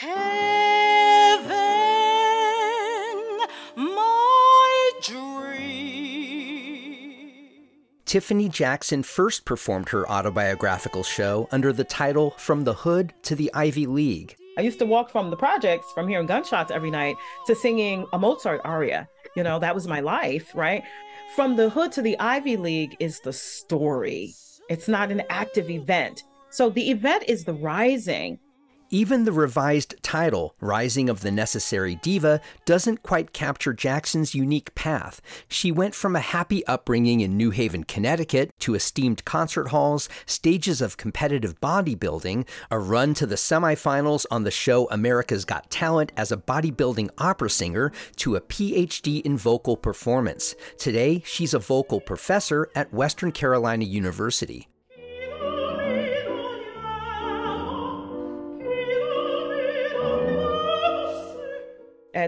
Heaven, my dream. Tiffany Jackson first performed her autobiographical show under the title From the Hood to the Ivy League. I used to walk from the projects from hearing gunshots every night to singing a Mozart aria. You know, that was my life, right? From the hood to the Ivy League is the story. It's not an active event. So the event is the rising. Even the revised title, Rising of the Necessary Diva, doesn't quite capture Jackson's unique path. She went from a happy upbringing in New Haven, Connecticut, to esteemed concert halls, stages of competitive bodybuilding, a run to the semifinals on the show America's Got Talent as a bodybuilding opera singer, to a PhD in vocal performance. Today, she's a vocal professor at Western Carolina University.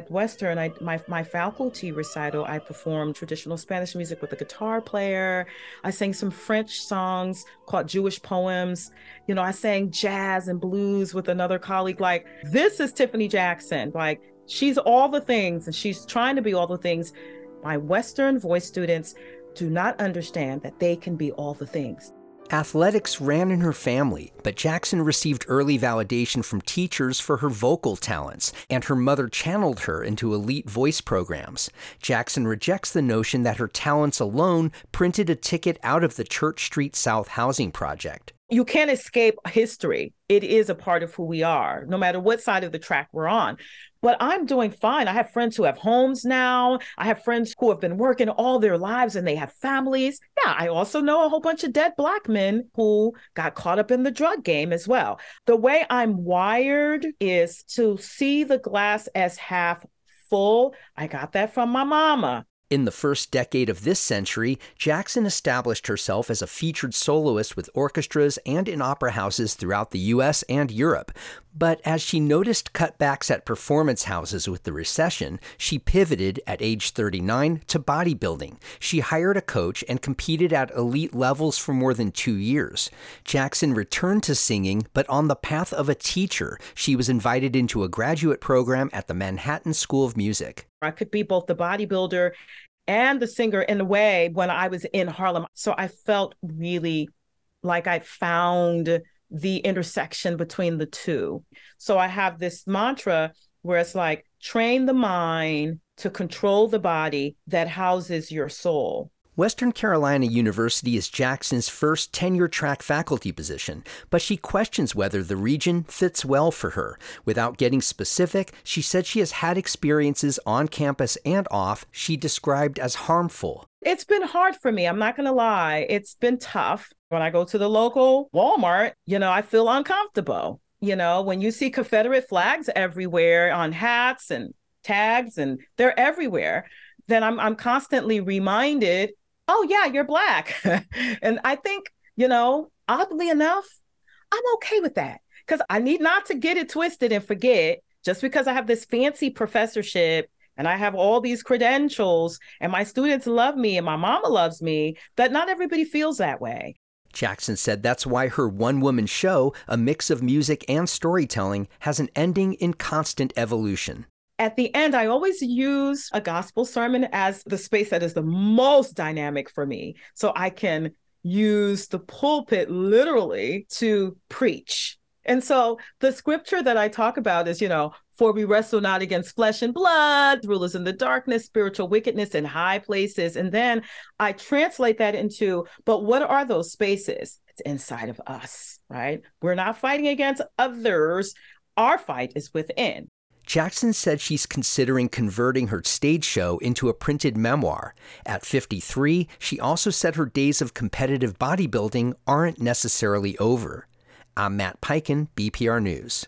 At Western, I my my faculty recital, I performed traditional Spanish music with a guitar player. I sang some French songs called Jewish poems. You know, I sang jazz and blues with another colleague. Like, this is Tiffany Jackson. Like, she's all the things and she's trying to be all the things. My Western voice students do not understand that they can be all the things. Athletics ran in her family, but Jackson received early validation from teachers for her vocal talents, and her mother channeled her into elite voice programs. Jackson rejects the notion that her talents alone printed a ticket out of the Church Street South housing project you can't escape history. It is a part of who we are, no matter what side of the track we're on. But I'm doing fine. I have friends who have homes now. I have friends who have been working all their lives and they have families. Yeah, I also know a whole bunch of dead black men who got caught up in the drug game as well. The way I'm wired is to see the glass as half full. I got that from my mama. In the first decade of this century, Jackson established herself as a featured soloist with orchestras and in opera houses throughout the US and Europe. But as she noticed cutbacks at performance houses with the recession, she pivoted at age 39 to bodybuilding. She hired a coach and competed at elite levels for more than two years. Jackson returned to singing, but on the path of a teacher. She was invited into a graduate program at the Manhattan School of Music. I could be both the bodybuilder and the singer in a way when I was in Harlem. So I felt really like I found the intersection between the two. So I have this mantra where it's like train the mind to control the body that houses your soul. Western Carolina University is Jackson's first tenure track faculty position, but she questions whether the region fits well for her. Without getting specific, she said she has had experiences on campus and off she described as harmful. It's been hard for me. I'm not going to lie. It's been tough. When I go to the local Walmart, you know, I feel uncomfortable. You know, when you see Confederate flags everywhere on hats and tags and they're everywhere, then I'm I'm constantly reminded oh yeah you're black and i think you know oddly enough i'm okay with that because i need not to get it twisted and forget just because i have this fancy professorship and i have all these credentials and my students love me and my mama loves me that not everybody feels that way Jackson said that's why her one woman show, a mix of music and storytelling, has an ending in constant evolution. At the end, I always use a gospel sermon as the space that is the most dynamic for me. So I can use the pulpit literally to preach. And so the scripture that I talk about is, you know, for we wrestle not against flesh and blood, rulers in the darkness, spiritual wickedness in high places. And then I translate that into, but what are those spaces? It's inside of us, right? We're not fighting against others. Our fight is within. Jackson said she's considering converting her stage show into a printed memoir. At 53, she also said her days of competitive bodybuilding aren't necessarily over. I'm Matt Peiken, BPR News.